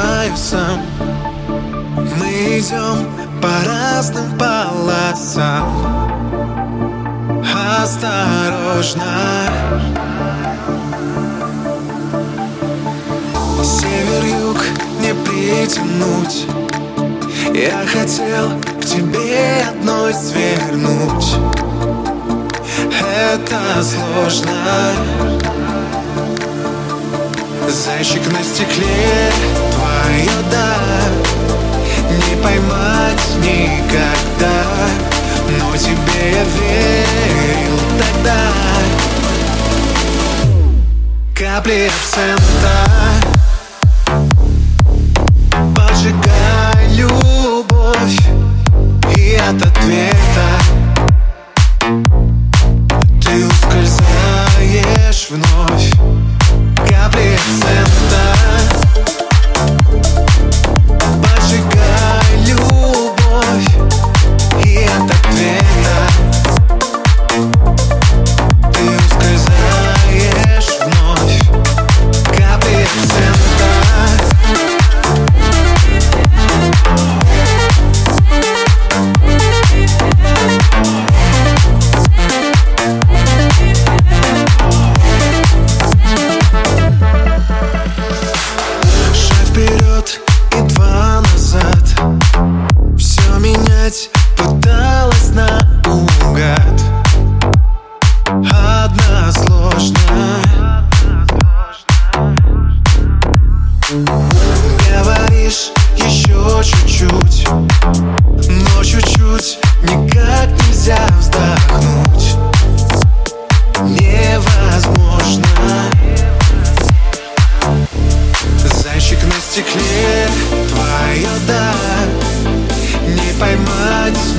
полюсам Мы идем по разным полосам. Осторожно. Север-юг не притянуть. Я хотел к тебе одной свернуть. Это сложно. Зайчик на стекле, твое да Не поймать никогда Но тебе я верил тогда. Капли абсента Поджигай любовь И от ответа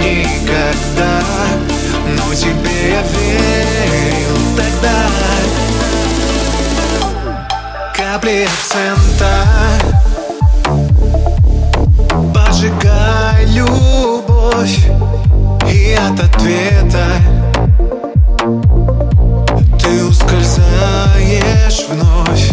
никогда Но тебе я верил тогда. Капли абсента Поджигай любовь И от ответа. Ты ускользаешь вновь